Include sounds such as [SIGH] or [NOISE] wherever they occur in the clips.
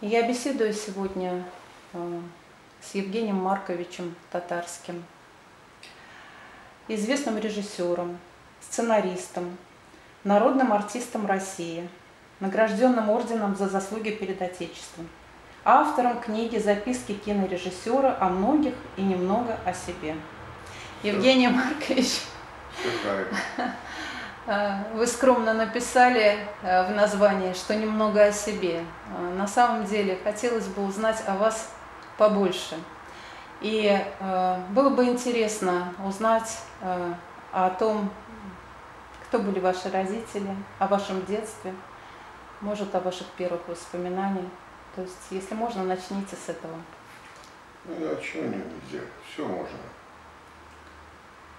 Я беседую сегодня э, с Евгением Марковичем Татарским, известным режиссером, сценаристом, народным артистом России, награжденным орденом за заслуги перед Отечеством, автором книги «Записки кинорежиссера о многих и немного о себе». Евгений Маркович, Все правильно. Э, вы скромно написали э, в названии, что немного о себе. Э, На самом деле хотелось бы узнать о вас побольше. И э, было бы интересно узнать э, о том, кто были ваши родители, о вашем детстве, может, о ваших первых воспоминаниях. То есть, если можно, начните с этого. Ну, а чего нельзя? Все можно.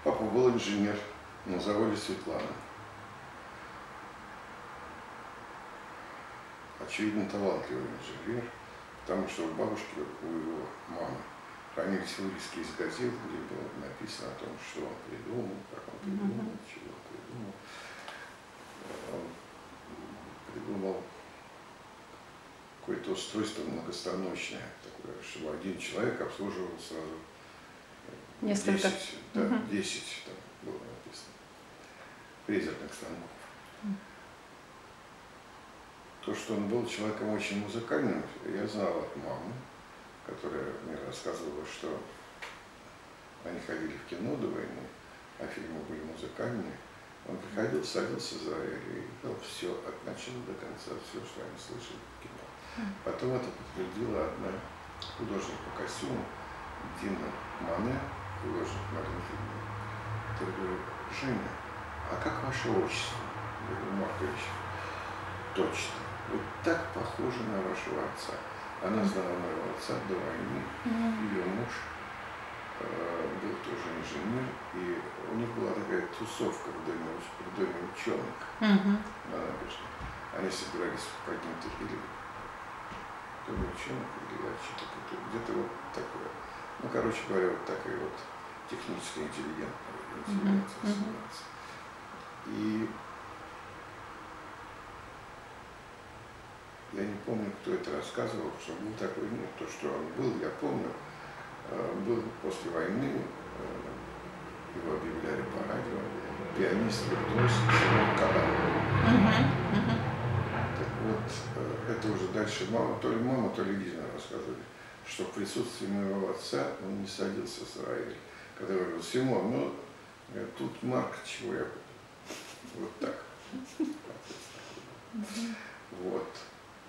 Папа был инженер на заводе Светлана. Очевидно, талантливый инженер, потому что у бабушки, у его мамы, хранились вырезки из газет, где было написано о том, что он придумал, как он придумал, чего он придумал. Он придумал какое-то устройство многостаночное, такое, чтобы один человек обслуживал сразу э, Несколько. 10, да, Мгм. 10 там было написано, фрезерных станков. То, что он был человеком очень музыкальным, я знал от мамы, которая мне рассказывала, что они ходили в кино до войны, а фильмы были музыкальные. Он приходил, садился за и играл все от начала до конца, все, что они слышали в кино. Потом это подтвердила одна художник по костюму, Дина Мане, художник Марина Фильмова. Я говорю, Женя, а как ваше отчество? Я говорю, Маркович, точно. Вы так похожи на вашего отца. Она знала моего отца до войны, ее муж э, был тоже инженер, и у них была такая тусовка в доме, в доме ученых на набережной. Они собирались в поднятых или в доме ученых, или что-то где-то вот такое. Ну, короче говоря, вот такая вот техническая интеллигентная интеллигенция называется. И я не помню, кто это рассказывал, что был такой, ну, то, что он был, я помню, э, был после войны, э, его объявляли по радио, пианист виртуоз. Мгм. Мгм. Так вот, э, это уже дальше мама, то ли мама, то ли Лиза рассказывали, что в присутствии моего отца он не садился с рояль. Когда я говорил, Симон, ну, тут Марк, чего я буду?» Вот так. Вот.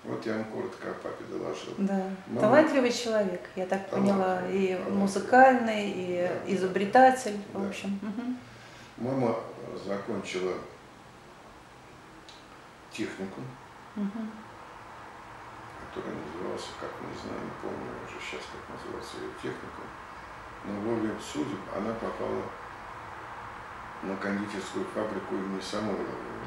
Вот я вам коротко о папе доложил. Да, Мама- талантливый человек, я так поняла, и Талантливый, музыкальный, и Да. изобретатель, в Да. общем. Мгм. Мама закончила техникум, Мгм. который назывался, как не знаю, не помню уже сейчас, как назывался ее техникум. Но волей судеб она попала на кондитерскую фабрику имени Самойлова в.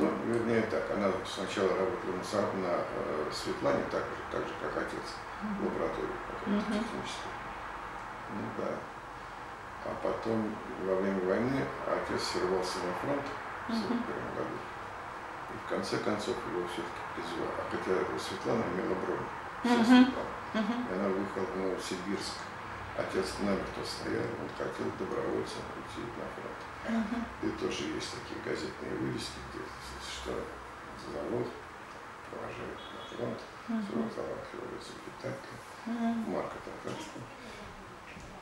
Ну, вернее так, она сначала работала на, на э, Светлане, так же, так же, как отец, в лаборатории какой-то Мгм. технической. Ну да. А потом, во время войны, отец сорвался на фронт в Мгм. 41 году. И в конце концов его все-таки призвали. А хотя Светлана имела бронь. Мгм. И она выехала в Новосибирск. Отец намертво стоял, он хотел добровольцем уйти на фронт. И тоже есть такие газетные вывески, где что завод провожает на фронт своего талантливого изобретателя Мгм. Марка Татарского.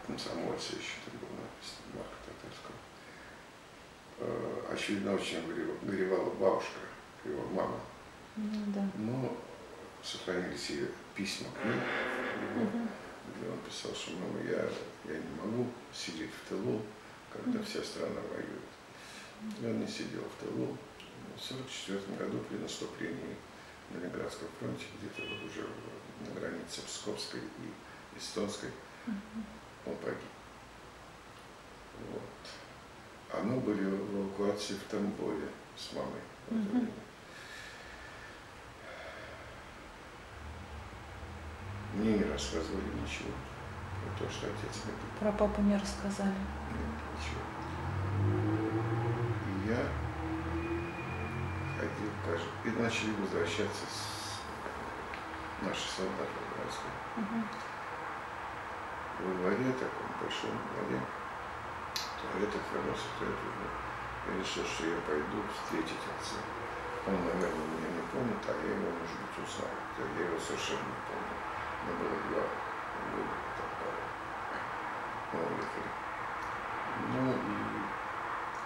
Комсомольца еще там было написано Марка Татарского. Э, Очевидно, очень горевала, бабушка, его мама. Ну да. Но сохранились ее письма к ней, Мгм. где он писал, что мама, я, я не могу сидеть в тылу, когда вся страна воюет. И он не сидел в тылу. В 1944 году при наступлении на Ленинградском фронте, где-то уже на границе Псковской и Эстонской, он погиб. Вот. А мы были в эвакуации в Тамбове с мамой. в это Мгм. время. Мне не рассказывали ничего про то, что отец погиб. Про папу не рассказали. Нет, ничего. И я каждый... И начали возвращаться с наши солдаты братские. Мгм. Во дворе, таком большом дворе, туалетах то это уже. Я решил, что я пойду встретить отца. Он, наверное, меня не помнит, а я его, может быть, узнал. Я его совершенно не помню. Мне было два года, так, мы уехали. Ну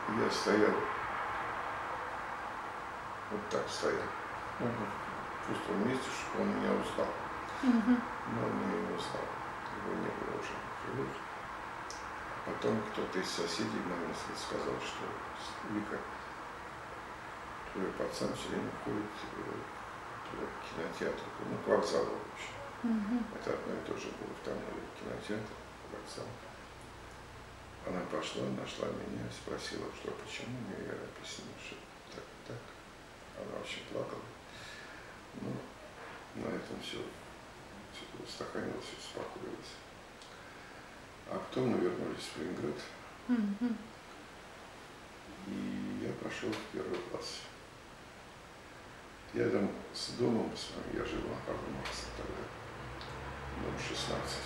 и я стоял, вот так стоял, ну, в пустом месте, чтобы он меня узнал. Мгм. Но он меня не узнал, его не было уже в живых. Потом кто-то из соседей мне сказал, что Вика, твой пацан все время ходит э, к кинотеатру, ну, к вокзалу, в общем. Мгм. Это одно и то же было, там был кинотеатр, вокзал. Она пошла, нашла меня, спросила, что почему мне я объяснил, что так и так. Она очень плакала. Ну, на этом все, все устаканилось, успокоилось. А потом мы вернулись в Ленинград, и я прошел в первый класс. Рядом с домом своим, я жил на Карла Маркса тогда, дом 16,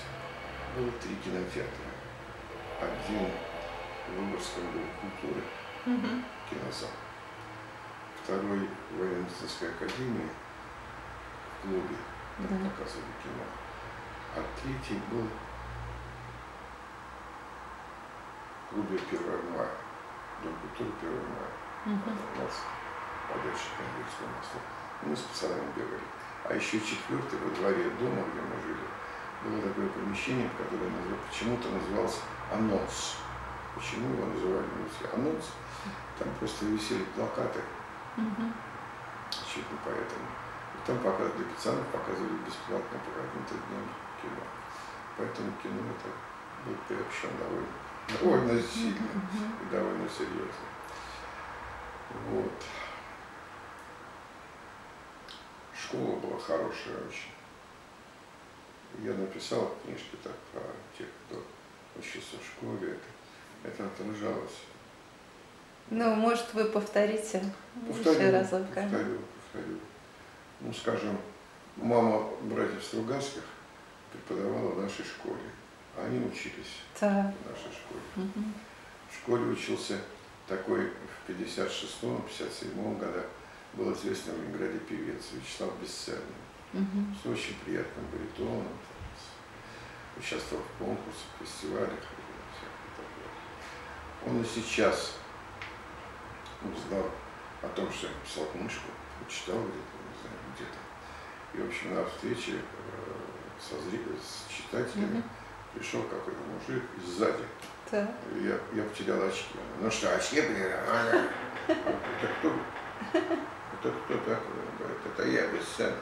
было три кинотеатра. Один в Выборгском доме культуры, Мгм. кинозал. Второй военно-медицинской академии в клубе, там Да. показывали кино. А третий был в клубе 1 мая, дом культуры 1 мая. Мгм. У нас подальше к Кандильскому мосту. Мы с пацанами бегали. А еще четвертый во дворе дома, где мы жили, было такое помещение, которое почему-то называлось анонс. Почему его называли анонс? Там просто висели плакаты, Чуть не поэтому. И там показывали, для пацанов показывали бесплатно по каким-то дням кино. Поэтому кино это был приобщен довольно, довольно сильно и довольно серьезно. Вот. Школа была хорошая очень. Я написал книжки так про тех, кто учился в школе. Это, это отражалось. Ну, может, вы повторите еще Повторю, разок. а? повторю, повторю. Ну, скажем, мама братьев Стругацких преподавала в нашей школе. Они учились Так. в нашей школе. Мгм. В школе учился такой в 56-57 годах был известный в Ленинграде певец Вячеслав Бесценный. Мгм. С очень приятным баритоном, участвовал в конкурсах, фестивалях. Он и сейчас узнал о том, что я написал книжку, прочитал где-то, не знаю, где-то. И, в общем, на встрече э, со зрителями, с читателями Мгм. пришел какой-то мужик сзади. Так. Я, я потерял очки. Ну что, очки потерял? Ага. Это кто? Это кто такой? Он говорит, это я бесценный.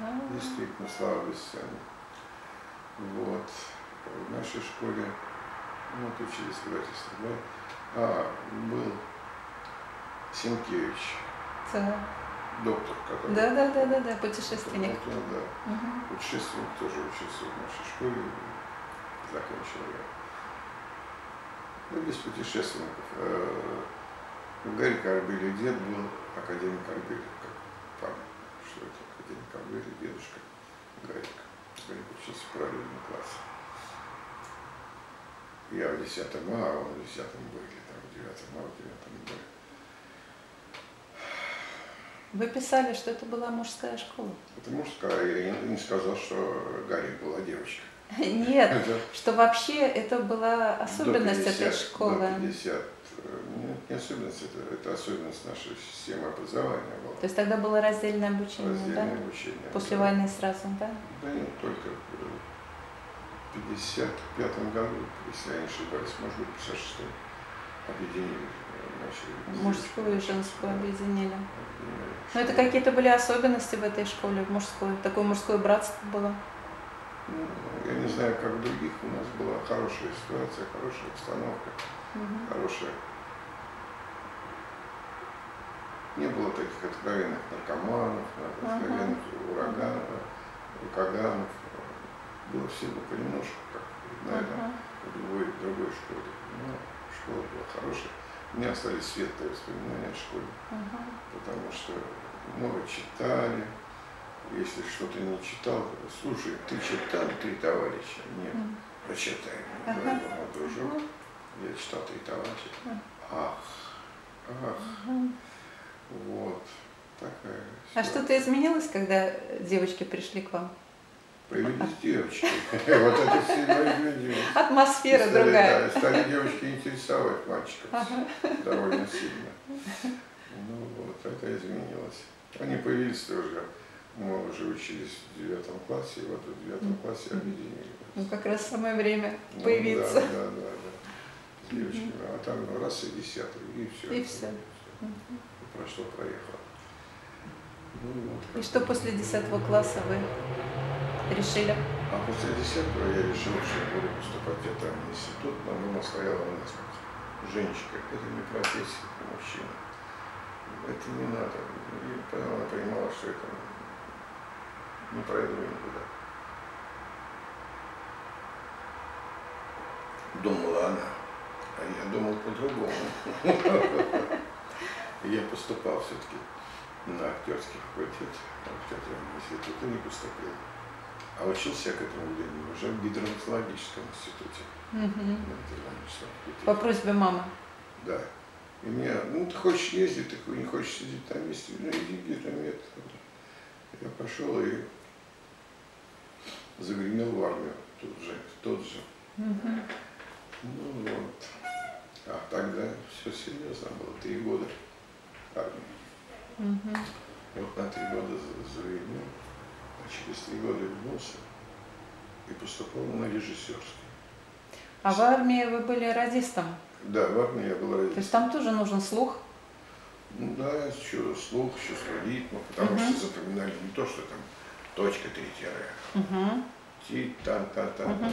А, Действительно, слава бесценный. Вот. В нашей школе, ну, вот учились братья Стругай. А, был Сенкевич, так. доктор, который... Да, да, да, да, да, путешественник. Вот он, да. Мгм. Путешественник тоже учился в нашей школе, закончил ее. Ну, без путешественников. Э, У Гарика Арбели дед был академик Арбели, как память, что это академик Арбели, дедушка Гарик. Гарик учился в параллельном классе. Я в 10 А, а он в 10 Б, или там в 9 А, в 9 Б. Вы писали, что это была мужская школа. Потому что я не, сказал, что Гарик была девочка. Нет, [LAUGHS] Это что вообще это была особенность этой 50, школы. До 50. э, Нет, не особенность, это, это особенность нашей системы образования была. То есть тогда было раздельное обучение, Раздельное да? обучение. После да. войны сразу, да? Да нет, только э, в 55 году, если я не ошибаюсь, может быть, в 56 объединили, э, начали. Мужскую и женскую объединили. Но это школы. какие-то были особенности в этой школе, в мужской. Такое мужское братство было. Ну, я не знаю, как в других, у нас была хорошая ситуация, хорошая обстановка. Мгм. хорошая. Не было таких откровенных наркоманов, Ага. откровенных ураганов, уркаганов. Было всего понемножку, как наверное, Ага. в любой другой школе. Но школа была хорошая. У меня остались светлые воспоминания о школе, Ага. потому что много читали, если что-то не читал, слушай, ты читал «Три товарища»? Нет, Мгм. прочитай. Ага. Говорю, мой дружок, я читал «Три товарища». Ах, ах, Мгм. вот, такая А что-то изменилось, когда девочки пришли к вам? Появились девочки. [LAUGHS] Вот это сильно изменилось. Атмосфера Стали, другая. да, стали девочки интересовать мальчиков Ага. довольно сильно. Ну вот, это изменилось. Они появились тоже, мы уже учились в девятом классе, и вот в девятом классе объединились. Ну, как раз самое время Ну, появиться. Да, да, да, да. С девочками. А там ну, раз и десятый, и все. И всё. Прошло, проехало. Ну, вот, И что после 10 класса вы решили? А после десятого я решил, что буду поступать в театральный институт, но мама стояла на насмерть. Женщина, это не профессия мужчина. Это не надо. И она понимала, что это не пройду никуда. Думала она, а я думал по-другому. [LAUGHS] Я поступал все-таки на актерский факультет, а театральный институт и не поступил. А учился я к этому времени уже в гидроматологическом институте. Факультете. По просьбе мамы. Да. И меня, ну ты хочешь ездить, ты не хочешь сидеть на месте, ну иди гидромет. Я пошел и загремел в армию тут же, тот же. Ну вот. А тогда все серьезно было, три года армии. Вот на три года за- заведен, а через три года вернулся и поступал на режиссерский. А в армии вы были радистом. Да, в армии я был То есть там тоже нужен слух. Ну да, еще слух, чувство ритма, потому Мгм. что запоминали не то, что там точка, три тире, Мгм. ти, та, та, та, та.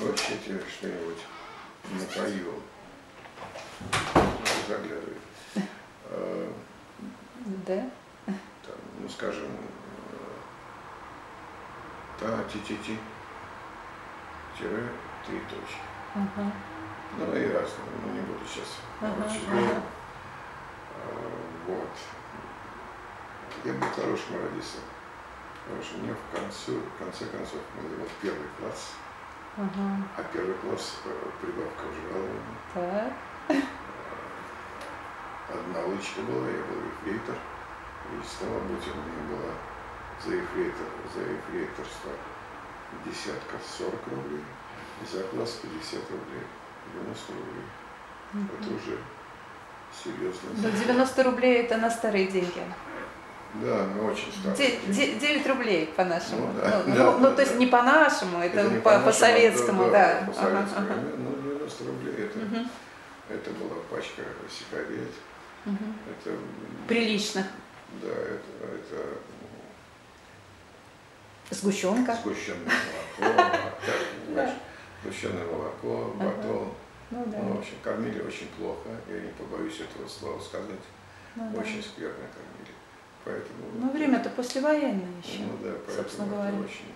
Проще тебе что-нибудь напоил. Заглядывает. А, Да. ну, скажем, та, ти, ти, ти, тире, три точки. Ага. Ну и разные, ну не буду сейчас Ага, ага. Вот. Я был хорошим радистом. Потому что мне в, концу, в конце концов был вот первый класс, Ага. а первый класс э, прибавка в жаловании. Так. Одна лычка была, я был ефрейтор, и стало быть, у меня была за, ефрейтор, за ефрейторство десятка 40 рублей, за класс 50 рублей, 90 рублей. Это уже серьезно. Ну, 90 рублей это на старые деньги. Да, ну очень старый. Де- де- 9 рублей по-нашему. Ну, да, Ну, да, ну, ну, да, то есть да. не по-нашему, это, не по- по-нашему, по-советскому, а да. По советскому. ага. Ну, 90 рублей это, Мгм, это была пачка сигарет. мгм. Это, м, Прилично. Да, это, это Сгущенка. сгущенное молоко, [LAUGHS] сгущенное молоко, батон. Ну да. Ну, в общем, кормили очень плохо, я не побоюсь этого слова сказать. ну да. Очень скверно кормили. Поэтому, Ну, время-то послевоенное еще. ну, да, собственно говоря. очень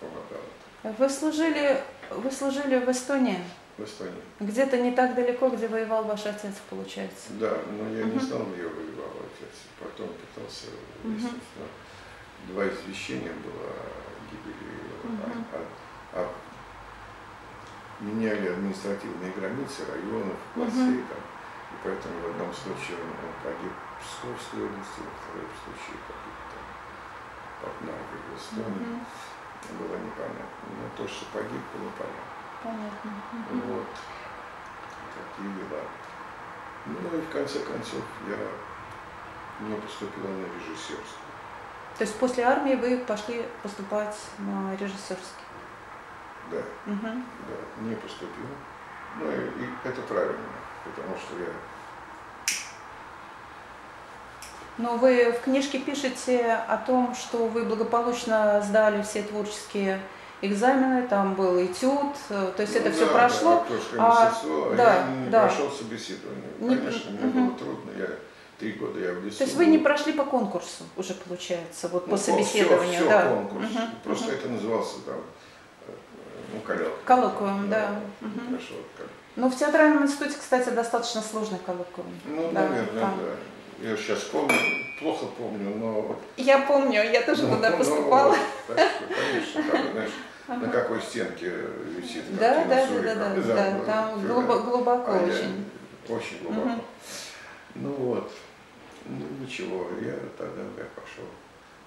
помогало. Вы служили, вы служили в Эстонии, В Эстонии. где-то не так далеко, где воевал ваш отец, получается. Да, но я не знал, где воевал отец. Потом пытался выяснить. Два извещения было гибели. А, а- а меняли административные границы районов, властей там. И поэтому в одном случае он, погиб в Псковской области, во втором случае погиб там под Нарвой в Эстонии. Мгм. Было непонятно. Но то, что погиб, было понятно. Понятно. Вот. Такие дела. Ну и в конце концов я не поступила на режиссерскую. То есть после армии вы пошли поступать на режиссерский. Да, Мгм. да, не поступила. Ну и, и это правильно, потому что я Но вы в книжке пишете о том, что вы благополучно сдали все творческие экзамены, там был этюд, э, то есть это Ну все да, прошло. Да, а, да, я не да. прошел собеседование. Не- Конечно, мне мгм. было трудно. Я три года я в лесу. То есть вы не прошли по конкурсу уже получается, вот по Ну, собеседованию, все, да. конкурс. Мгм, Просто мгм. это назывался там, э, ну, коллоквиум. Коллоквиум, да. Не Мгм. прошел коллоквиум. Ну, в театральном институте, кстати, достаточно сложный коллоквиум. Ну, Да, наверное, там. да. Я сейчас помню, плохо помню, но Я помню, я тоже Ну, туда ну, поступала. так что, конечно, там, знаешь, на какой стенке висит Да, картина да, да, Сурикова. да, да, да, там всё, глубо- да. глубоко А я очень. Очень глубоко. Мгм. Ну вот, ну ничего, я тогда я пошел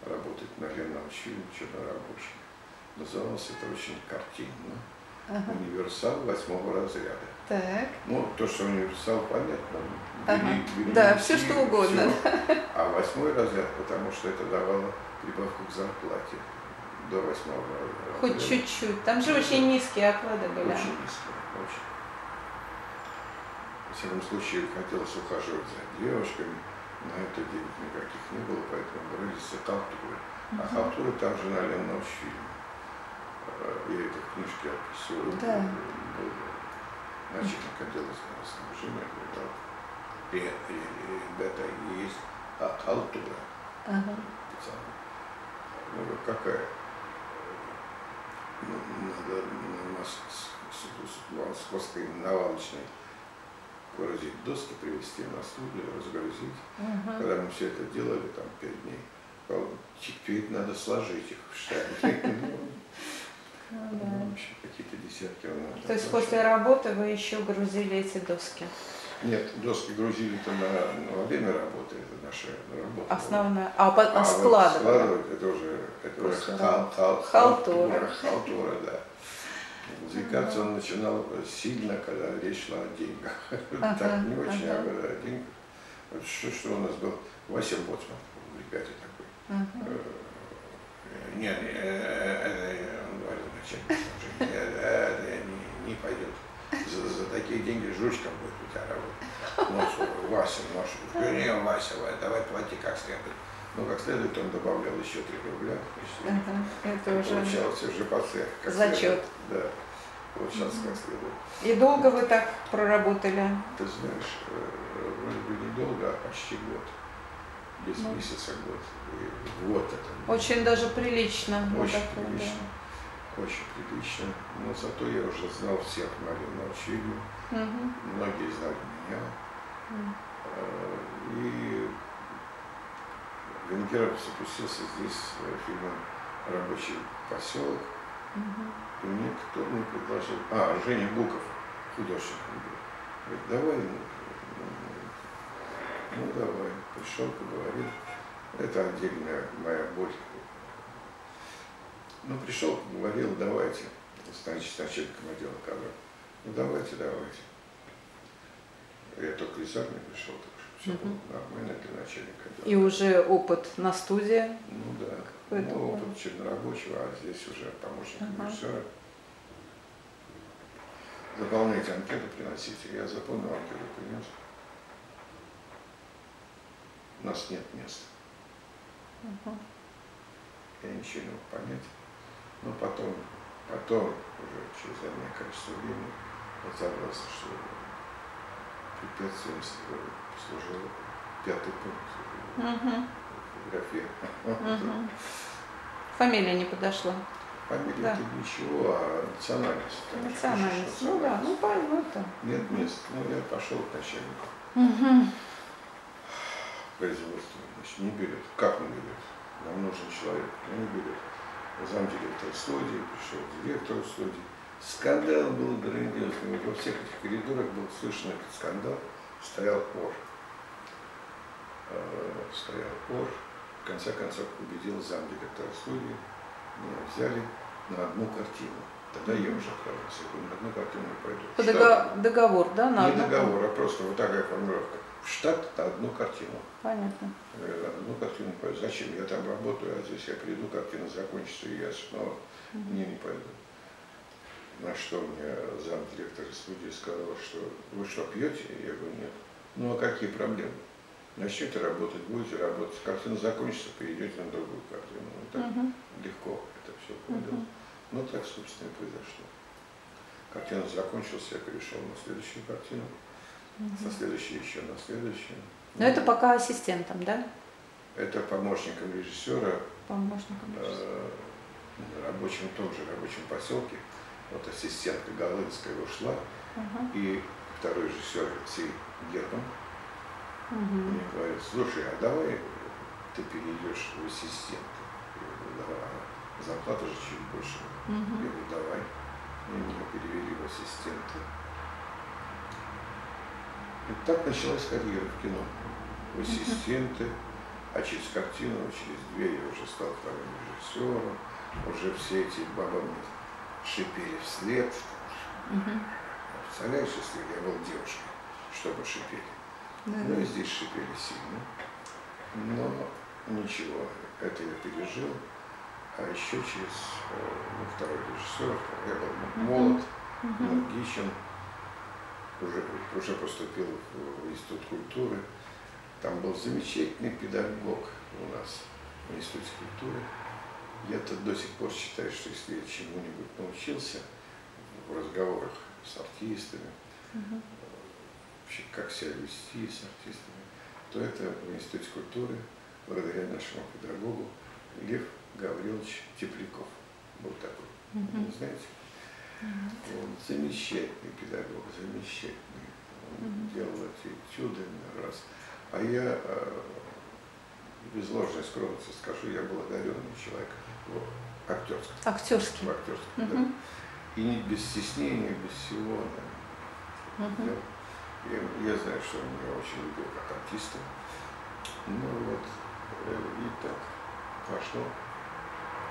работать на Ленаучиле, чернорабочим. Назывался это очень картинно. Ага. Универсал восьмого разряда. Так. Ну, то, что универсал, понятно. Ага. бери- бери Да, всё, что угодно. всё. А восьмой разряд, потому что это давало прибавку к зарплате до восьмого разряда. Хоть чуть-чуть. Там же очень низкие оклады были. Очень низко, Во всяком случае, хотелось ухаживать за девушками, на это денег никаких не было, поэтому брались халтуры. А халтуры там же на фильм. Я это в книжке описываю. Да. Начальник отдела снабжения, говорил, «Э, э, ребята, есть а халтура. Ага. специально. Ну, какая? Ну, надо на мос- с- с- выразить доски, привезти на студию, разгрузить. Ага. Когда мы все это делали, там, пять дней, теперь надо сложить их в штабе. [LAUGHS] Ну Ну, какие-то десятки. нам То есть после работы вы еще грузили эти доски? Нет, доски грузили-то на, на во время работы, это наша работа. Основная. А, по- а складывали? складывать, это уже, это уже халтура, халтура, да. Заикаться он начинал сильно, когда речь шла о деньгах. [LAUGHS] Ага, Так не очень, ага. а когда о деньгах. Вот Что, что у нас был Вася Боцман в бригаде такой. Ага. Э, Не, не, э, э, он говорил начальник снабжения, «Э, э, не, пойдет. За, за такие деньги жучком будет у тебя работать. Ну, Вася, не, Вася, Вася, давай плати как следует. Ну, как следует, он добавлял еще 3 рубля. есть, Ага. Это уже. Получалось уже по цех. как Зачет. следует. Да, получалось как следует. И долго вы так проработали? Ты знаешь, э, вроде бы недолго, а почти год. Без Ну. месяца год. И год это. Очень даже прилично. вот Очень такое, да. прилично. Очень прилично. Но зато я уже знал всех Марину Научилию. Мгм. Многие знали меня. Э, И Венгеров запустился здесь э, фильмом «Рабочий поселок». Мгм. И мне кто мне предложил, а, Женя Буков, художник, говорит, давай, ну, ну, ну, давай, пришел, поговорил. Это отдельная моя боль. Ну, пришел, поговорил, давайте, значит, начальником отдела кадров. Ну, давайте, давайте. Я только из армии пришел, так что все было Мгм. нормально для начальника отдела. И уже опыт на студии. Ну да, Какой-то ну, опыт. опыт чернорабочего, а здесь уже помощник Ага. режиссера. Заполняйте анкету, приносите. Я заполнил анкету, принес. У нас нет места. Ага. Я ничего не мог понять. Но потом, потом, уже через одно количество времени, разобрался, что препятствием служил пятый пункт Мгм. в графе. Мгм. Фамилия не подошла. Фамилия Да. ничего, а национальность. Национальность. Ну да, ну понятно. это. Нет мест. Ну, я пошел к начальнику Мгм. производства. Значит, не берет. Как не берет? Нам нужен человек. Ну, не берет. Замдиректор студии, пришел директор студии. Скандал был грандиозный. Во всех этих коридорах был слышно этот скандал. Стоял ор. Э, Стоял ор. В конце концов убедил замдиректора студии. Меня взяли на одну картину. Тогда я уже отправился. Я говорю, на одну картину не пойду. По Штат- дого- договор, да? На не одну- договор, а просто вот такая формулировка. В штат на одну картину. Понятно. Я одну картину пойду. Зачем? Я там работаю, а здесь я приду, картина закончится, и я снова не, не пойду. На что мне замдиректора студии сказал, что вы что, пьете? Я говорю, нет. Ну а какие проблемы? Начнете работать, будете работать. Картина закончится, перейдете на другую картину. Ну, так Мгм. легко это все понял. Ну так, собственно, и произошло. Картина закончилась, я перешел на следующую картину, со следующей еще на следующую. Но это пока ассистентом, да? Это помощником режиссера Помощником. э, на рабочем, том же рабочем поселке. Вот ассистентка Голынская ушла, Ага. и второй режиссер Алексей Герман Мгм. мне говорит, слушай, а давай ты перейдешь в ассистента. Я говорю, да, а зарплата же чуть больше. Мгм. Я говорю, давай. И меня перевели в ассистента. И так началась карьера в кино. В ассистенты, а через картину, через две я уже стал вторым режиссером. Уже все эти бабы мне шипели вслед. Мгм. Представляешь, если я был девушкой, чтобы шипели. Да, Ну и здесь шипели сильно. Но ничего, это я пережил. А еще через э, ну, второй режиссер, я был молод, энергичен, уже, уже поступил в Институт культуры. Там был замечательный педагог у нас в Институте культуры. Я-то до сих пор считаю, что если я чему-нибудь научился в разговорах с артистами. Вообще как себя вести с артистами, то это в Институте культуры, благодаря нашему педагогу Лев Гаврилович Тепляков был такой. Мгм. Вы знаете? Он замечательный педагог, замечательный. Он Мгм. делал эти этюды на раз. А я э, без ложной скромности скажу, я был одаренный человек в актерском. Актерский. В актерском, да. Мгм. И не без стеснения, без всего. да. Мгм. Я, я- я знаю, что он меня очень любил как артиста. Ну вот, э, и так пошло,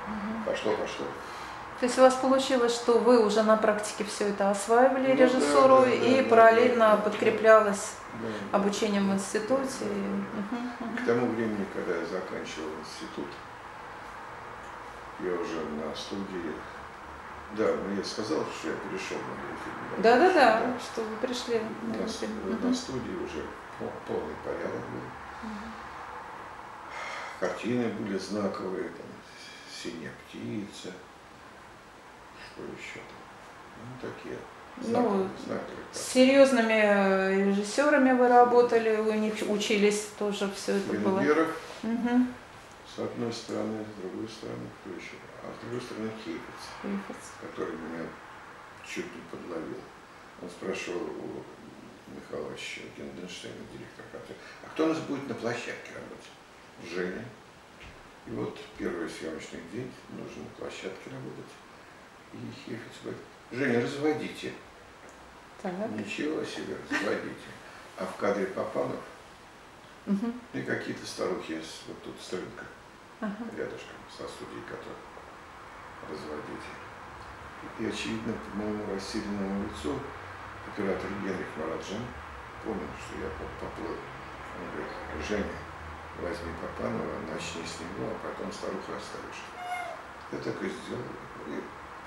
Мгм. пошло, пошло. То есть у вас получилось, что вы уже на практике все это осваивали, Ну да, режиссуру, да, и да, параллельно да, да. подкреплялось Да. обучением в институте. и- Мгм, К мгм. тому времени, когда я заканчивал институт, я уже на студии, да, ну я сказал, что я перешел на фильм. Да-да-да, что вы пришли. На, на фильм. на студии уже по- полный порядок был. Мгм. Картины были знаковые, там, «Синяя птица», что еще там, ну такие Ну, знаковые, С серьезными э, режиссерами вы работали, вы не ч- учились тоже все это было. Венгеров, Мгм. С одной стороны, с другой стороны, кто еще? А с другой стороны. Ехать. который меня чуть не подловил. Он спрашивал у Михаила Ивановича Генденштейна, директора картины, а кто у нас будет на площадке работать? Женя. И вот первый съемочный день, нужно на площадке работать. И Хефиц говорит, Женя, разводите. Так. Ничего себе, разводите. А в кадре Папанов Мгм. и какие-то старухи, вот тут стрелка Ага. рядышком со студией, которая разводите. И очевидно, по моему рассеянному лицу оператор Генрих Мараджан понял, что я поп- поплыл. Он говорит, Женя, возьми Папанова, начни с него, а потом старуху оставишь. Я так и сделал. И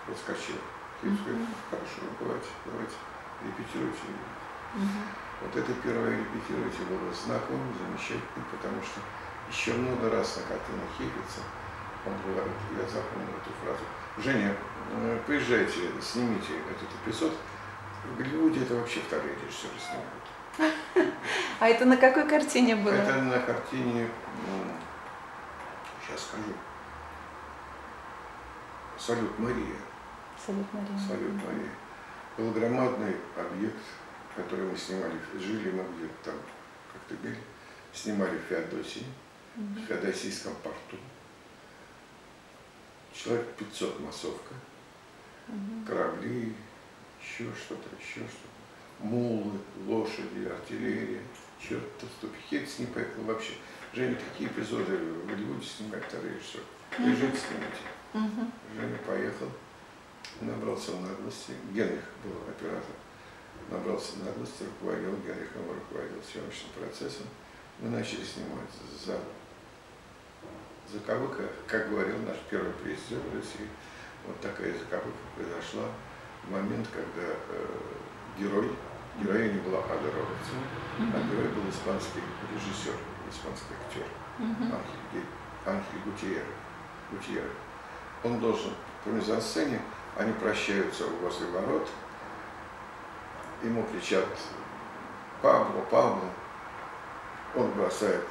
подскочил. Сказал, Мгм. хорошо, давайте, давайте, репетируйте. Мгм. Вот это первое репетирование было знаковым, замечательным, потому что еще много раз на картинах Хейфица он говорит, я запомнил эту фразу. Женя, э, поезжайте, снимите этот эпизод. В Голливуде это вообще вторые режиссеры снимают. А это на какой картине было? Это на картине, сейчас скажу, «Салют Мария». Салют Мария. Салют Мария. Был громадный объект, который мы снимали. Жили мы где-то там, как ты были, снимали в Феодосии, в. Феодосийском порту. Человек 500 массовка, корабли, еще что-то, еще что-то. Мулы, лошади, артиллерия. Черт-то ступи. Хейтс не поехал вообще. Женя, такие эпизоды в Голливуде снимать второй режиссер. Снимите. Мгм. Женя поехал, набрался наглости. Генрих был оператор. Набрался наглости, руководил, Генрих его руководил съемочным процессом. Мы начали снимать за, за кавыка, как говорил наш первый президент России. Вот такая заковыка произошла в момент, когда э, герой, героиня была Ада Робертсон, а Мгм. герой был испанский режиссер, испанский актер. Мгм. Анхель, Ге- Анхель Гутьерре. Гутьерре. Он должен по мизансцене, они прощаются возле ворот, ему кричат Пабло, Пабло. Он бросает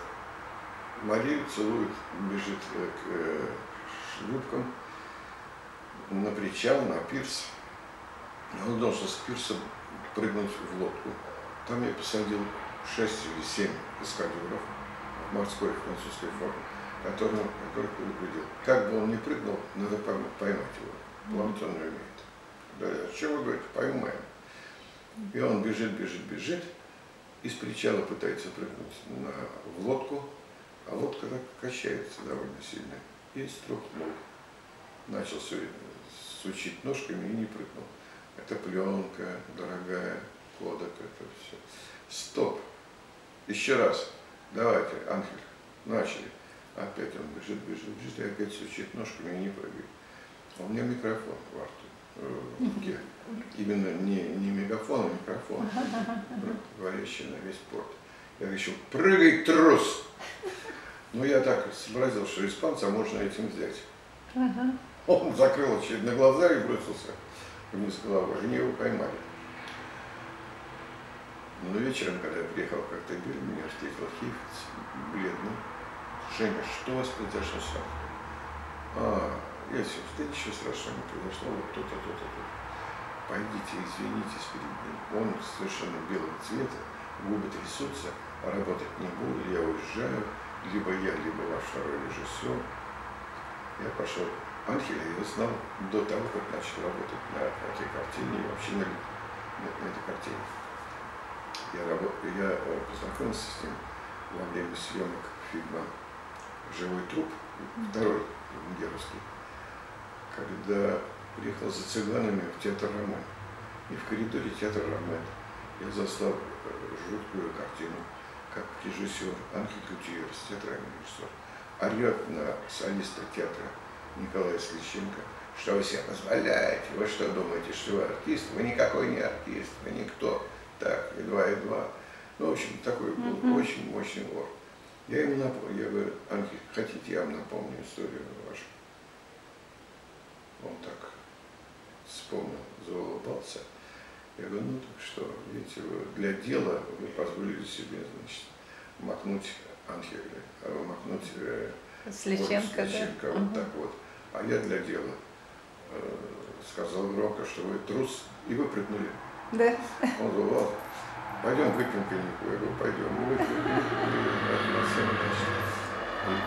Марию, целует, бежит э, к э, шлюпкам на причал, на пирс. Он должен с пирса прыгнуть в лодку. Там я посадил 6 или 7 каскадеров в морской французской форме. который, который предупредил. Как бы он ни прыгнул, надо поймать его. Плавать он не умеет. Да, что вы говорите, поймаем. И он бежит, бежит, бежит, из причала пытается прыгнуть на, в лодку, а лодка так качается довольно сильно. И струхнул. Начал сучить ножками и не прыгнул. Это пленка, дорогая, кодек, это все. Стоп. Еще раз. Давайте, Ангель, начали. Опять он бежит, бежит, бежит, и опять сучит ножками и не прыгает. А у меня микрофон во рту, э, в руке. Именно не, не мегафон, а микрофон, говорящий на весь порт. Я говорю, прыгай, трус! Ну, я так сообразил, что испанца можно этим взять. Он закрыл очередно глаза и бросился вниз головой. Они его поймали. Но вечером, когда я приехал в Коктебель, меня встретил Хифц, бледный. Женя, что у вас произошло с? А, я все, да ничего страшного не произошло, вот то-то, то-то, то Пойдите, извинитесь перед ним. Он совершенно белого цвета, губы трясутся, работать не буду, я уезжаю, либо я, либо ваш второй режиссер. Я пошел. Анхеля я знал до того, как начал работать на этой картине и вообще на, на, на этой картине. Я, работ... я э, познакомился с ним во время съемок фильма «Живой труп», второй венгерский, когда приехал за цыганами в театр Роман. И в коридоре театра Роман я застал э, жуткую картину, как режиссер Анхель Гутьеррес, театральный режиссер, орет на солиста театра Николая Слещенко, что вы себе позволяете, вы что думаете, что вы артист? Вы никакой не артист, вы никто. Так, и два, и два. Ну, в общем, такой был mm-hmm. очень мощный вор. Я ему напомнил, я говорю, Анхель, хотите, я вам напомню историю вашу? Он так вспомнил, заулыбался. Я говорю, ну так что, видите, вы для дела вы позволили себе, значит, макнуть Анхеля, а макнуть э, Сличенко, Сличенко да? вот угу. так вот. А я для дела э, сказал громко, что вы трус, и вы прыгнули. Да. Он говорил, пойдем выпьем коньяку. Я говорю, пойдем. Мы выпьем.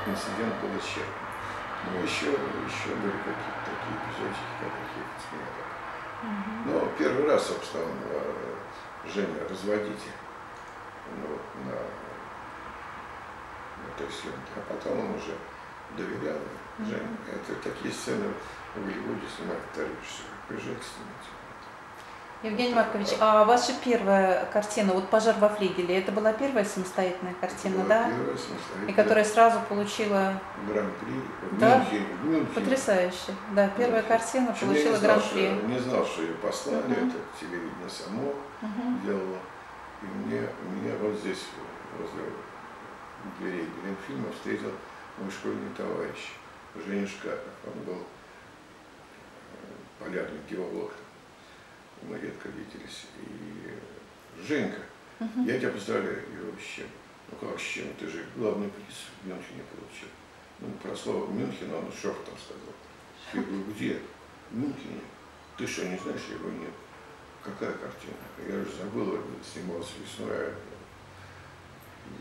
Инцидент был исчерпан. Ну, еще, еще были какие-то такие эпизодики, как их с меня так. Угу. Но первый раз, собственно, э, Женя, разводите ну, на, на той съемке. А потом он уже доверял Жене. Это такие сцены в Голливуде снимают вторые часы. Приезжайте снимать. Евгений Маркович, а ваша первая картина, вот «Пожар во флигеле», это была первая самостоятельная картина, да? Первая самостоятельная. И которая сразу получила... Гран-при да? В Мюнхене. Потрясающе. Да, первая картина получила гран-при. Не знал, что ее послали, uh-huh. это телевидение само uh-huh. делало. И мне, меня вот здесь, возле дверей Гринфильма, встретил мой школьный товарищ, Женя Шкапов. Он был э, полярник геолог мы редко виделись. И Женька, угу. я тебя поздравляю, и вообще, ну как с чем, ты же главный приз в Мюнхене получил. Ну, про слово Мюнхен он шепотом сказал. Я говорю, где? В Мюнхене. Ты что, не знаешь? Я говорю, нет. Какая картина? Я же забыл, снимался весной.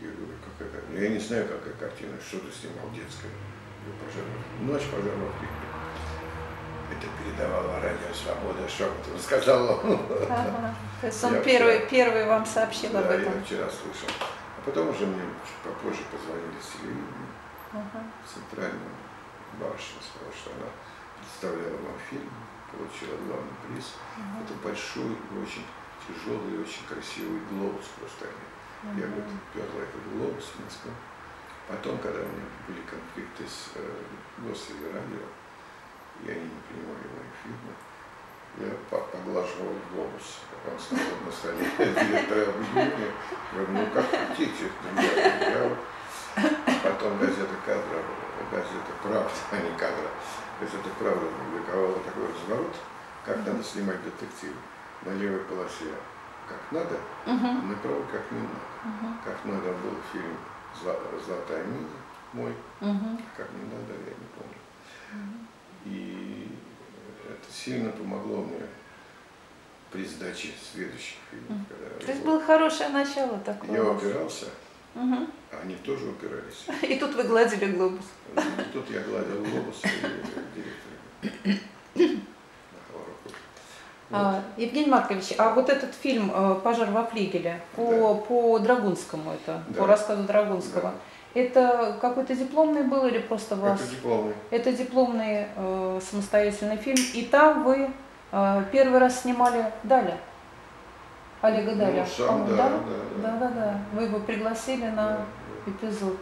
Я говорю, какая картина? Я не знаю, какая картина, что ты снимал детская. Я пожар. Ночь пожар в это передавала радио «Свобода» шепотом, сказал он. Ага. То есть он первый, вчера, первый вам сообщил да, об этом? я вчера слышал. А потом уже мне попозже позвонили с телевидения, ага. центральную барышню, сказала, что она представляла вам фильм, получила главный приз. Ага. Это большой, очень тяжелый, очень красивый глобус просто. Ага. Я вот перла этот глобус в Москву. Потом, когда у меня были конфликты с э, Госрадио, и они не принимали мои фильмы. Я поглаживал глобус, он стоял на столе [LAUGHS] директора объединения. Я говорю, ну как хотите, я, Потом газета «Кадра», газета «Правда», а не «Кадра», газета «Правда» опубликовала такой разворот, как надо снимать детектив на левой полосе как надо, uh -huh. на правой как не надо. -huh. Как надо был фильм «Золотая мина» мой, uh -huh. как не надо, я не помню. -huh. И это сильно помогло мне при сдаче следующих фильмов. Когда То есть было хорошее начало такое. Я опирался, угу. Они тоже упирались. И тут вы гладили глобус. И тут я гладил глобус и директора. А, Евгений Маркович, а вот этот фильм э, «Пожар во флигеле» по, по Драгунскому, это, Да. по рассказу Драгунского, это какой-то дипломный был или просто вас? Это дипломный. Это дипломный э, самостоятельный фильм, и там вы э, первый раз снимали Даля, Олега Даля. Ну, сам, да, да? да, да. Да. Вы его пригласили на Да, эпизод.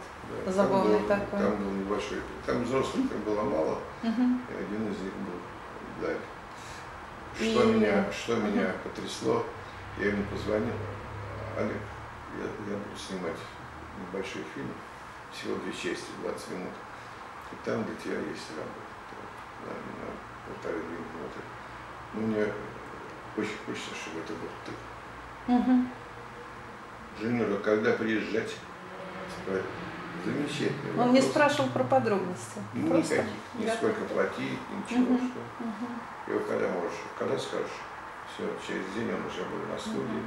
да. Забавный там был, такой. Там был небольшой. Там взрослых было мало, и один из них был Даль. Что, И- меня, что меня потрясло, я ему позвонил, Олег, я, я буду снимать небольшой фильм, всего две части, 20 минут, и там для тебя есть работа, на, на полторы-две минуты. Ну, мне очень хочется, чтобы это был ты. Мгм. Женюра, когда приезжать? Замечательно. Он не спрашивал про подробности. Просто Никаких, ни сколько платить, ничего. Мгм. Что. Мгм. И вот когда можешь, когда скажешь, все, через день он уже был на студии.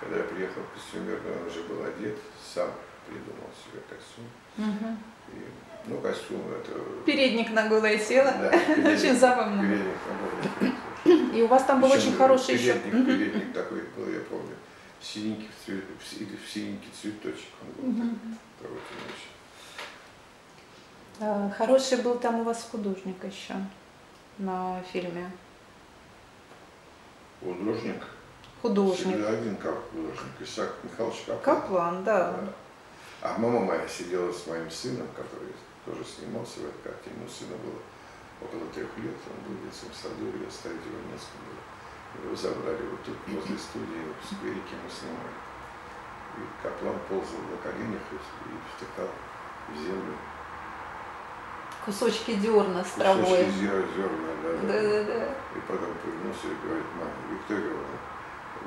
Когда я приехал в костюмер, он уже был одет, сам придумал себе костюм. Мгм. И, ну, костюм это... Передник на голое тело. Да, [LAUGHS] передник- Очень забавно. Передник на голову. И у вас там был Причем очень хороший еще. Передник, Мгм. передник такой был, я помню. Синенький, в цвет- в си- в синенький цветочек он был. Такой, короче. А, Хороший был там у вас художник еще на фильме. Художник. Художник. Всегда один как художник. Исаак Михайлович Каплан. Каплан, да. А мама моя сидела с моим сыном, который тоже снимался в этой картине. У сына было около трех лет, он был в детском саду, и оставить его Минске было. Его забрали вот тут, возле студии, в скверике мы снимали. И Каплан ползал на коленях и, и втыкал в землю. Кусочки дерна с травой. Кусочки зерна, да, да. Да, да, да. И потом повернулся и говорит, мама, Виктория Ивановна,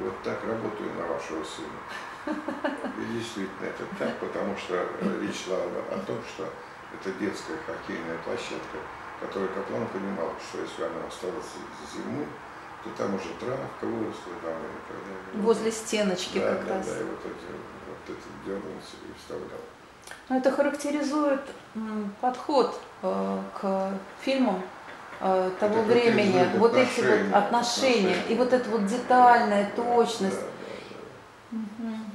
вот так работаю на вашего сына. И действительно это так, потому что речь шла о том, что это детская хоккейная площадка, которую Каплан понимал, что если она осталась зимой, то там уже травка выросла, там и так далее. Возле стеночки да, как да, раз. Да, и вот, эти, вот это дернулся и вставлял. Но это характеризует м, подход э, к фильмам э, того Это времени, вот эти вот отношения, отношения, и вот эта вот детальная Да, точность. да, да, Мгм.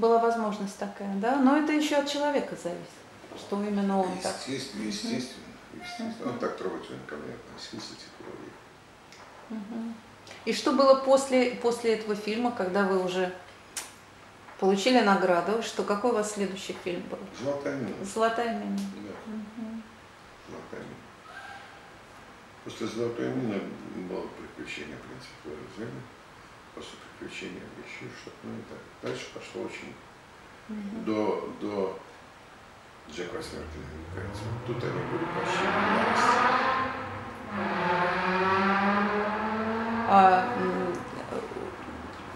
Была возможность такая, да? Но это еще от человека зависит, что именно он да. так. Естественно, естественно, естественно. Он так трогательно ко мне относился, и Мгм. И что было после, после этого фильма, когда вы уже получили награду? Что какой у вас следующий фильм был? Золотая мина. Золотая мина. Да, Мгм. золотая мина. После золотой мины было приключение принципа Лорenzини. После приключения еще что-то. Ну и так. Дальше пошло очень Мгм. до, до Джек Восьмеркина, мне кажется. Тут они были почти А,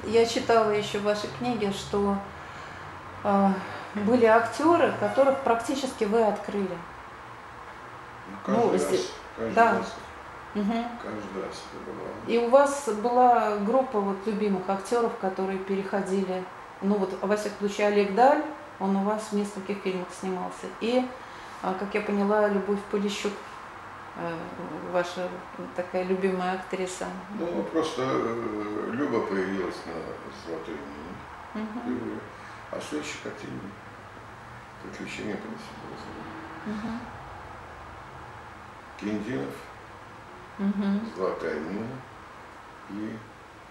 я читала еще в вашей книге, что а, были актеры, которых практически вы открыли. Ну, каждый Ну, раз, каждый да. раз, Мгм. каждый раз это было. И у вас была группа вот любимых актеров, которые переходили, ну вот, во всяком случае, Олег Даль, он у вас в нескольких фильмах снимался. И, а, как я поняла, Любовь Полищук, э, ваша такая любимая актриса. Ну, просто э, Люба появилась на золотой мине. Мгм. А следующий картине приключения Лорenzини. Мгм. Киндинов, Мгм. Золотая мина и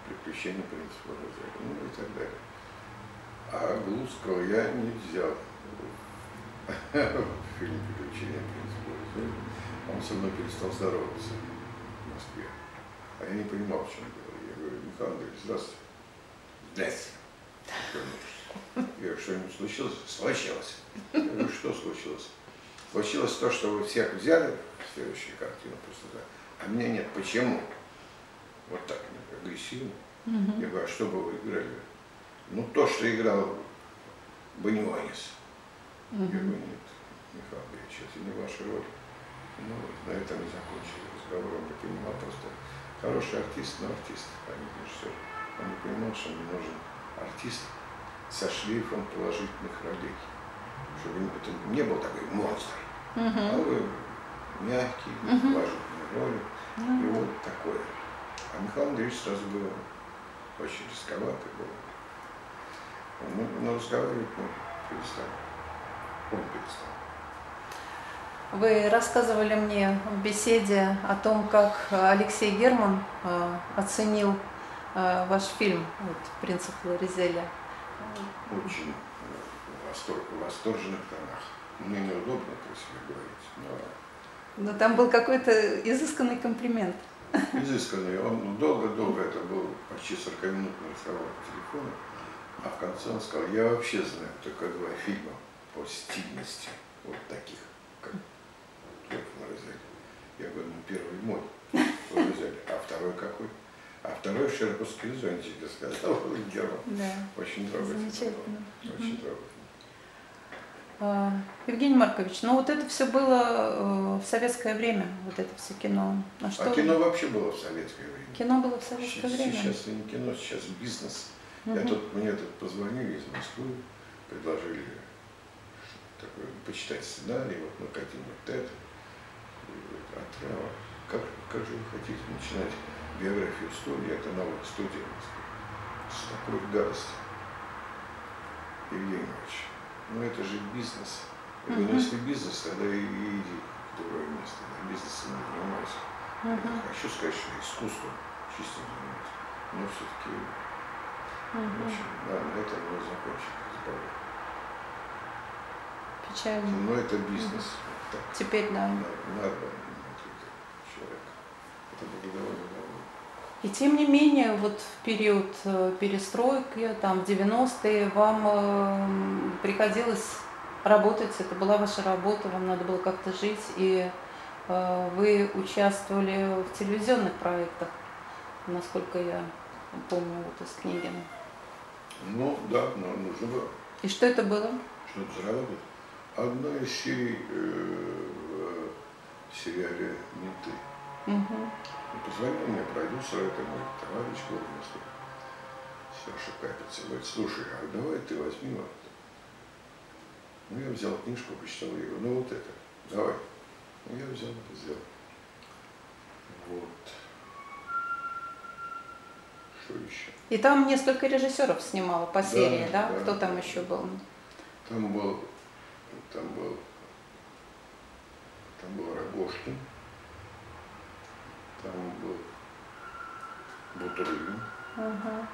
Приключения принципа Розали, ну и так далее. А Глузского я не взял в фильм Приключения принципа Розали. Он со мной перестал здороваться в Москве. А я не понимал, в чем дело. Я говорю, Михаил Андреевич, здравствуйте. Здравствуйте. Я говорю, что-нибудь случилось? Случилось. Я говорю, что случилось? Случилось то, что вы всех взяли в следующую картину просто так, а меня нет. Почему? Вот так, агрессивно. Мгм. Я говорю, а что бы вы играли? Ну, то, что играл Баньонис. Я Мгм. говорю, нет, Михаил Андреевич, это не ваша роль. Ну, вот, на этом и закончили разговор. Он не понимал просто. Хороший артист, но артист, а не режиссер. Он не понимал, что мне нужен артист, со шлейфом положительных ролей. Чтобы это не был такой монстр, Мгм. а вы мягкий, Мгм. положительные роли. И Ну, вот такое. А Михаил Андреевич сразу было очень рисковато было. Ну, но разговаривать мы перестали. Он перестал. Вы рассказывали мне в беседе о том, как Алексей Герман э, оценил э, ваш фильм вот, «Принцип Флоризеля». Очень э, восторг, в восторженных тонах. Мне неудобно про себя говорить, но Но там был какой-то изысканный комплимент. изысканный. Он долго-долго, это был почти 40-минутный разговор по телефону, а в конце он сказал, я вообще знаю только два фильма по стильности, вот таких, как Клёв Лоризель. Я говорю, ну первый мой Лоризель, а второй какой? А второй в Шербургской зонтике, сказал [LAUGHS] Герман. Да. Очень трогательно. Замечательно. Очень трогательно. А, Евгений Маркович, ну вот это все было э, в советское время, вот это все кино. На что А вы- кино вообще было в советское время. Кино было в советское Сейчас, время. сейчас не кино, сейчас бизнес. Я Мгм. тут, мне тут позвонили из Москвы, предложили такой, почитать сценарий, вот мы хотим вот это. И говорит, а трава, как, как же вы хотите начинать биографию студии, это новая студия с такой гадостью. Евгений Иванович, ну это же бизнес. Я говорю, ну если бизнес, тогда и, и иди в другое место. Я бизнесом не занимаюсь. Не хочу сказать, что искусством чистым занимаюсь. Но все-таки в общем, да, на этом мы закончим разговор. Печально. Но это бизнес. Так, Теперь, да. надо, надо человека. Это было довольно. И тем не менее, вот в период э, перестройки, там в 90-е, вам э, приходилось работать, это была ваша работа, вам надо было как-то жить, и э, вы участвовали в телевизионных проектах, насколько я помню вот из книги. Ну да, но нужно было И что это было? что-то заработать. Одна из серий э, в сериале «Менты». Мгм. И позвонил мне продюсер, это мой товарищ Гордонский, Саша Капец, говорит, слушай, а давай ты возьми вот. Ну, я взял книжку, почитал, я говорю, ну вот это, давай. Ну, я взял это, сделал. Вот. Что еще? И там несколько режиссеров снимало по Да, серии, да? да, Кто там еще был? Там был, там был, там был Рогожкин, там был Бутурлин, Мгм.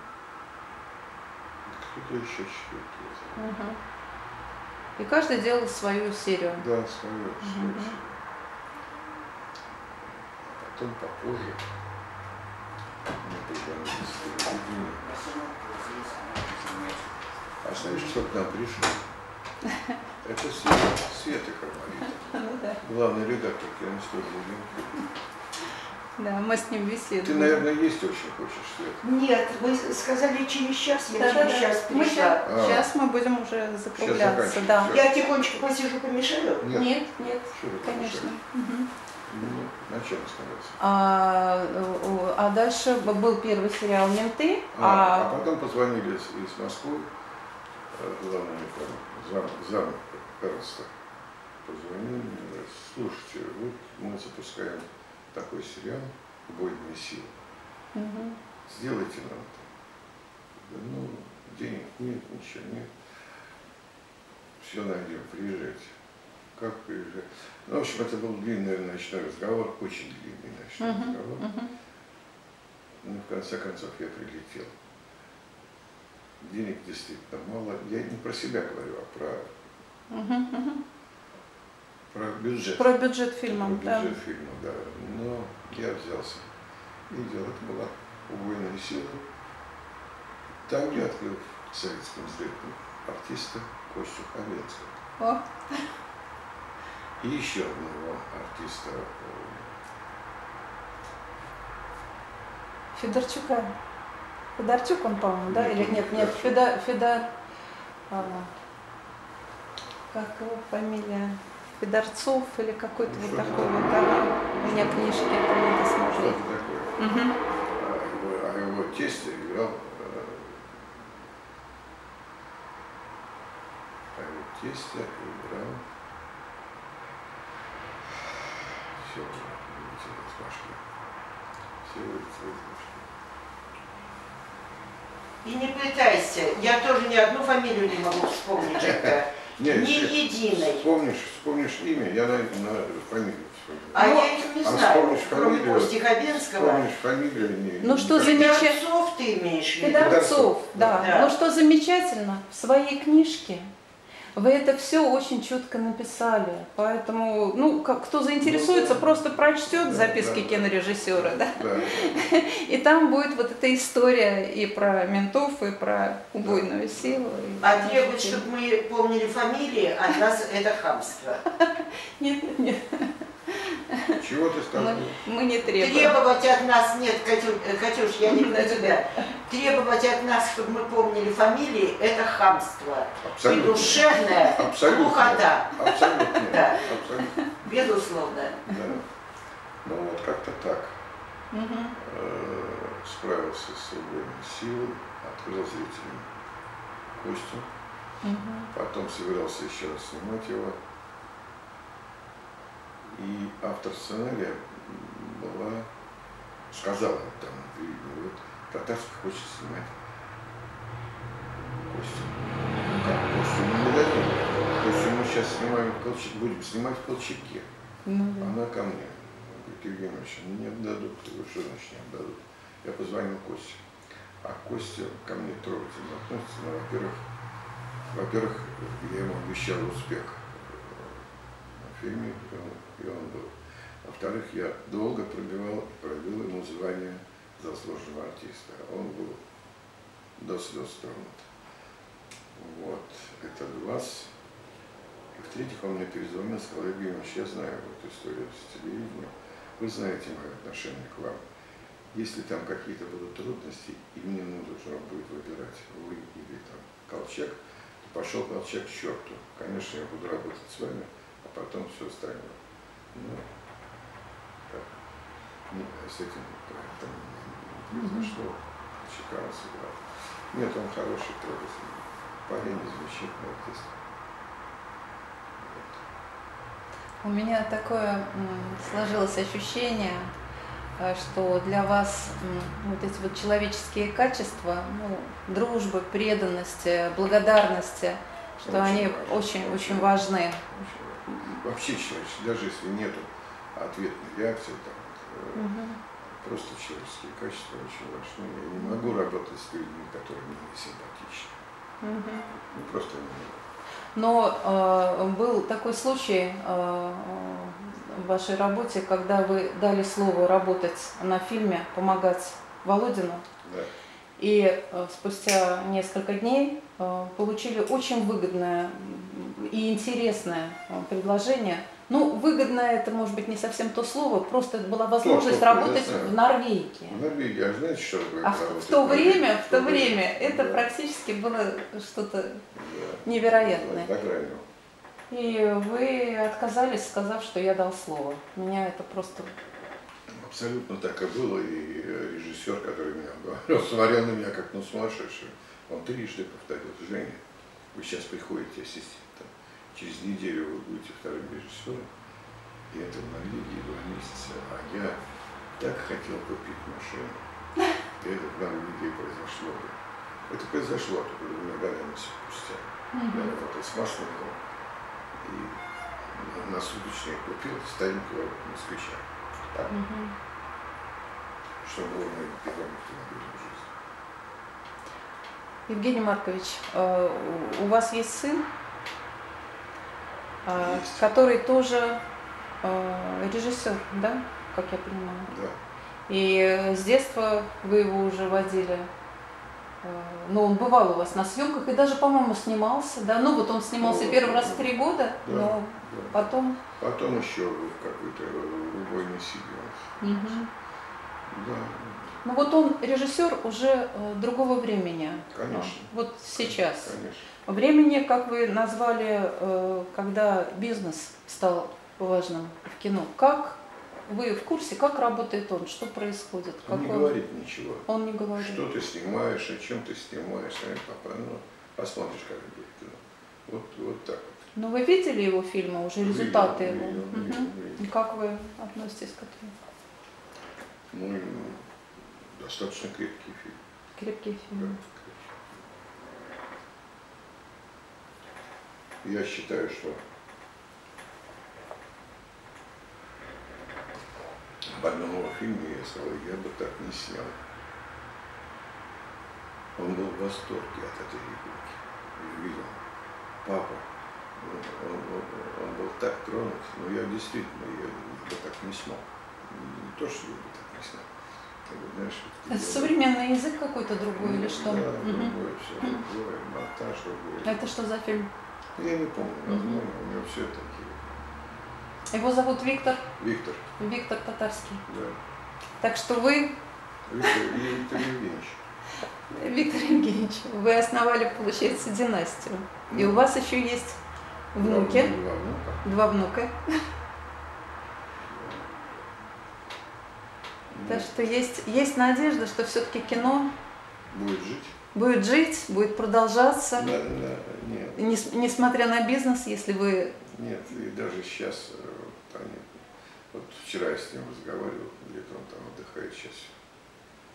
кто-то еще забыл. Мгм. И каждый делал свою серию. Да, свое, свое. Мгм. А потом попозже мне позвонили с телевидения. А знаешь, кто к нам пришел? Это Света, Света Кармалита, Ну главный редактор киностудии. Да, мы с ним Ты, беседовали. наверное, есть очень хочешь, Света? Нет, вы сказали через час, я Да-да-да. через час Мы пришла. щас- А. Сейчас мы будем уже закругляться, да. Я тихонечко посижу, помешаю? Нет, нет, вы конечно. Ну, на чем остановился? А, а дальше был первый сериал «Менты», А, а, а потом позвонили из, из Москвы, э, главный зам, зам Эрнста, позвонил мне, говорит, слушайте, вот мы запускаем такой сериал «Убойные силы». Мгм. Сделайте нам это. Говорю, Ну, денег нет, ничего нет. Все найдем, приезжайте. Как приезжать? Ну, в общем, это был длинный ночной разговор, очень длинный ночной Мгм. разговор. Мгм. Ну, в конце концов, я прилетел. Денег действительно мало. Я не про себя говорю, а про. Мгм. Про бюджет. Про бюджет Про фильма, да. бюджет фильма, да. Но я взялся. И дело это была убойная сила. Там я открыл в советском зрителе артиста Костю Хабенского. О, И еще одного артиста э, Федорчука. Федорчук он, по-моему, да? Нет, Или нет, нет. Федор, Федор, а, как его фамилия? Федорцов или какой-то Ну, вот такой вот, да. У меня книжки это надо что-то смотреть. такое. Мгм. А его, а его тесть играл тестя, играл. Все вылетело из башки. Все вылетело из башки. И не пытайся, я тоже ни одну фамилию не могу вспомнить. Это. Не, Ни единой. Вспомнишь, вспомнишь имя, я на, на фамилию вспомню. А Ну, я их не а знаю. вспомнишь Кроме фамилию? Вспомнишь фамилию, не, Ну что никак- за замеча- Федорцов ты имеешь в виду? Федорцов, да. Да. Но что замечательно, в своей книжке вы это все очень четко написали. Поэтому, ну, как, кто заинтересуется, Ну, да. просто прочтет Да, записки да. кинорежиссера, да. Да. [LAUGHS] И там будет вот эта история и про ментов, и про убойную силу. и А требовать, мужчин. чтобы мы помнили фамилии, от нас это хамство. [LAUGHS] Нет, нет, Чего ты стал? мы, мы не требуем. Требовать от нас, нет, Катюш, э, Катюш, я не про тебя. Требовать от нас, чтобы мы помнили фамилии, это хамство. И Абсолютно. душевная Абсолютно. глухота. Абсолютно. Да. Абсолютно. Безусловно. Да. Ну вот как-то так. Э, Справился с убойной силой, открыл зрителям Костю. Мгм. Потом собирался еще раз снимать его. И автор сценария была, сказала там, вот Татарский хочет снимать Костю. Ну как, Костю мы не дадим. Костю мы сейчас снимаем в Колчаке, будем снимать в Колчаке. Ну да. Она ко мне. Говорит, Евгений Ильич, они не отдадут. Я говорю, что значит не отдадут? Я позвонил Косте. А Костя ко мне трогательно относится. Ну, во-первых, во-первых, я ему обещал успех на фильме, и он, и был. Во-вторых, я долго пробивал, пробил ему звание заслуженного артиста. Он был до слез тронут. Вот, это глаз. И в-третьих, он мне перезвонил и сказал, Евгений я знаю эту историю с телевидением. Вы знаете мое отношение к вам. Если там какие-то будут трудности, и мне нужно будет выбирать вы или там Колчак, то пошел Колчак к черту. Конечно, я буду работать с вами, а потом все остальное. Ну, так, не, с этим проектом не произошло. Шикарно сыграл. Нет, он хороший трогательный парень, замечательный артист. У меня такое сложилось ощущение, э, что для вас вот эти вот человеческие качества, ну, э, благодарность, э, что Очень они важно, очень, очень очень важны. Вообще человеческий, даже если нету ответной реакции, там, Мгм. просто человеческие качества очень важны. Я не могу работать с людьми, которые мне не симпатичны. Мгм. Ну, просто не могу. Но э, был такой случай э, в вашей работе, когда вы дали слово работать на фильме, помогать Володину, Да. и э, спустя несколько дней э, получили очень выгодное и интересное э, предложение. Ну, выгодное это может быть не совсем то слово, просто это была возможность что, я работать в Норвегии. В Норвегии, а знаете, что такое А в, в то время, в то время это Да. практически было что-то Да. невероятное. Гранью. И вы отказались, сказав, что я дал слово. Меня это просто... Абсолютно так и было. И э, режиссер, который меня говорил, [LAUGHS] смотрел на меня как на сумасшедшего. Он трижды повторил, Женя, вы сейчас приходите ассистентом, через неделю вы будете вторым режиссером, и это в Норвегии два месяца, а я так хотел купить машину. И это в Норвегии произошло. Это произошло только двумя годами спустя. Я работал с Масленниковым и на- суточный купил старенького москвича. Мгм. что было моим первым автомобилем в жизни. Евгений Маркович, э, у вас есть сын, Есть. который тоже э, режиссер, да, как я понимаю? Да. И э, с детства вы его уже водили. э, Ну, он бывал у вас на съемках и даже, по-моему, снимался, да? Ну, вот он снимался Ну, первый раз в три года, Да. но да. потом... Потом еще в какой-то э, убойной силе. Мгм. Да, Ну, вот он режиссер уже э, другого времени. Конечно. А, Вот сейчас. конечно. Времени, как вы назвали, э, когда бизнес стал важным в кино. Как вы в курсе, как работает он, что происходит? Он Как не говорит ничего. Он не говорит. Что ты снимаешь, о чем ты снимаешь, папа, ну, посмотришь, как будет кино. Вот, вот так вот. Но вы видели его фильмы, уже результаты Видел, его? видел, Мгм. видел. И как вы относитесь к этому? Ну, достаточно крепкий фильм. Крепкие да, фильмы. крепкий. Я считаю, что в одном его фильме я сказал, я бы так не снял. Он был в восторге от этой ребенки. Видел, папа, он, он- он- он был так тронут, но я действительно, я бы так не смог. Не то, что я бы так не смог. Знаешь, Это делал- современный язык какой-то другой или Ну, что? Да, Мгм. другое все, другое, монтаж другой. Это что за фильм? Я не помню название, у него все такие. Его зовут Виктор, Виктор, Виктор Татарский. да. Так что вы, Виктор Виктор Евгеньевич. [LAUGHS] Виктор Евгеньевич, вы основали, получается, династию. И у Ну, вас еще есть внуки, Два, два внука. два внука. Ну, Так что есть, есть надежда, что все-таки кино Будет жить? Будет жить, будет продолжаться. Да, да, нет, Нес- Несмотря на бизнес, если вы... нет, и даже сейчас, э, вот они, вот вчера я с ним разговаривал, где-то он там отдыхает сейчас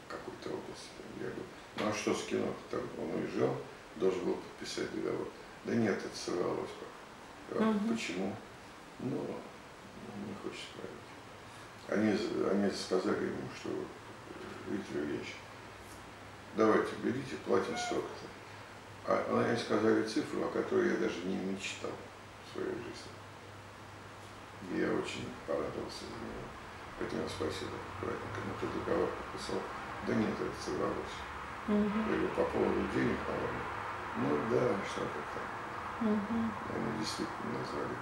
в какой-то области. Я говорю, ну а что с кино? Там он уезжал, должен был подписать договор. Да нет, это сорвалось. Мгм. Почему? Ну, не хочет говорить. Они, они сказали ему, что Виктор Ильич, давайте берите, платим столько-то. А они сказали цифру, о которой я даже не мечтал в своей жизни. И я очень порадовался за него. Поэтому спасибо аккуратненько. Но тот договор подписал. Да нет, это сорвалось. Мгм, Я говорю, по поводу денег, по-моему. Ну да, что-то там. мгм. Они действительно назвали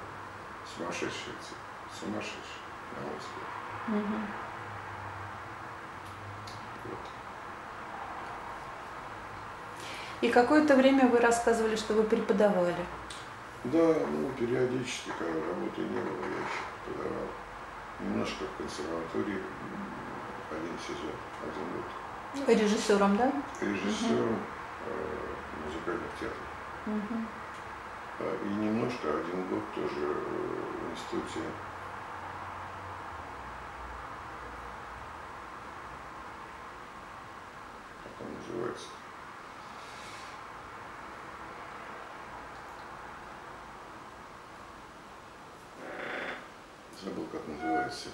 сумасшедшие цифры. Сумасшедшие, на мой взгляд. Мгм. Вот. И какое-то время вы рассказывали, что вы преподавали. Да, ну, периодически, когда работы не было, я еще преподавал. Немножко в консерватории, один сезон, один год. Режиссером, да? Режиссером э, музыкальных театров. А, И немножко, один год тоже э, в институте как он называется? Забыл, как называется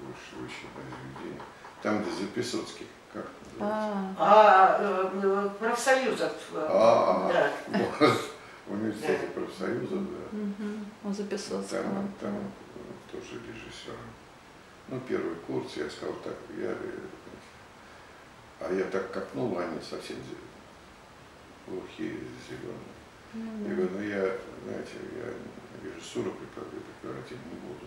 высшее учебное заведение. Там, где Записоцкий. Как называется? А, А э, э, профсоюзов. э, А, да. вот, [LAUGHS] в университете профсоюза, да. у Записоцкого. Там, там тоже режиссер. Ну, первый курс, я сказал так, я, а я так копнул, они совсем глухие, зеленые. Ну Я да. говорю, ну я, знаете, я режиссуру преподавать не буду.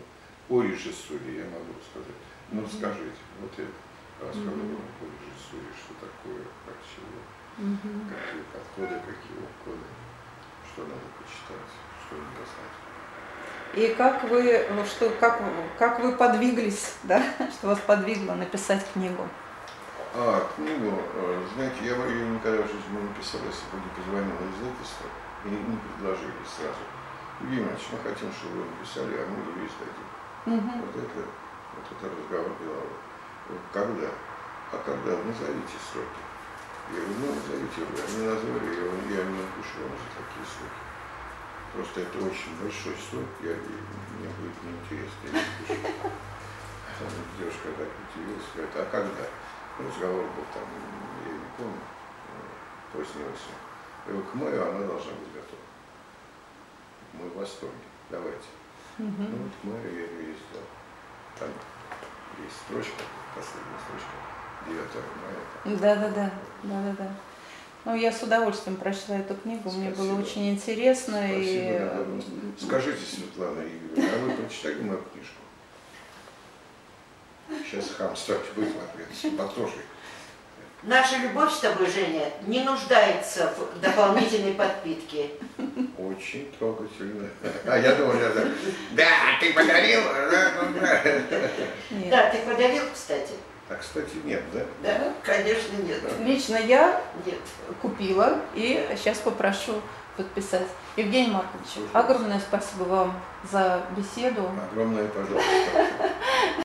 По режиссуре я могу сказать. Ну, скажите, вот я рассказывал вам по режиссуре, что такое, как чего, какие подходы, какие уходы, что надо почитать, что надо знать. И как вы, ну, что, как, как вы подвиглись, да, [LAUGHS] что вас подвигло написать книгу? А, книгу, э, знаете, я ее никогда в жизни не написал, если бы не позвонил на издательство и не предложили сразу. Евгений Иванович, мы хотим, чтобы вы написали, а мы ее издадим. Мгм. Вот это, вот это разговор деловой. Вот Когда? А когда? Назовите сроки. Я говорю, ну назовите. Они назвали, я, говорю, я не напишу вам за такие сроки. Просто это очень большой срок, я, мне будет неинтересно, я не напишу. Девушка так удивилась, говорит, а когда? Разговор был там, я не помню, э, поздней осенью. Я говорю, к маю она должна быть готова. Мы в восторге, давайте. Ну Мгм. вот ее и сделал. Там есть строчка, последняя строчка, 9 мая. там. Да, да, да, да, да, да. Ну, я с удовольствием прочла эту книгу, мне было Спасибо. очень интересно. и... Спасибо, да, да. Скажите, Светлана Игоревна, а вы прочитали мою книжку? Сейчас хамство будет в ответ. Потроши. Наша любовь с тобой, Женя, не нуждается в дополнительной подпитке. Очень трогательно. А я думал, я так, да, ты подарил, да, ну да. Ты подарил, кстати? А, кстати, нет, да? Да, конечно, нет. Лично я Нет. купила и сейчас попрошу подписать. Евгений Маркович, огромное спасибо вам за беседу. Огромное пожалуйста.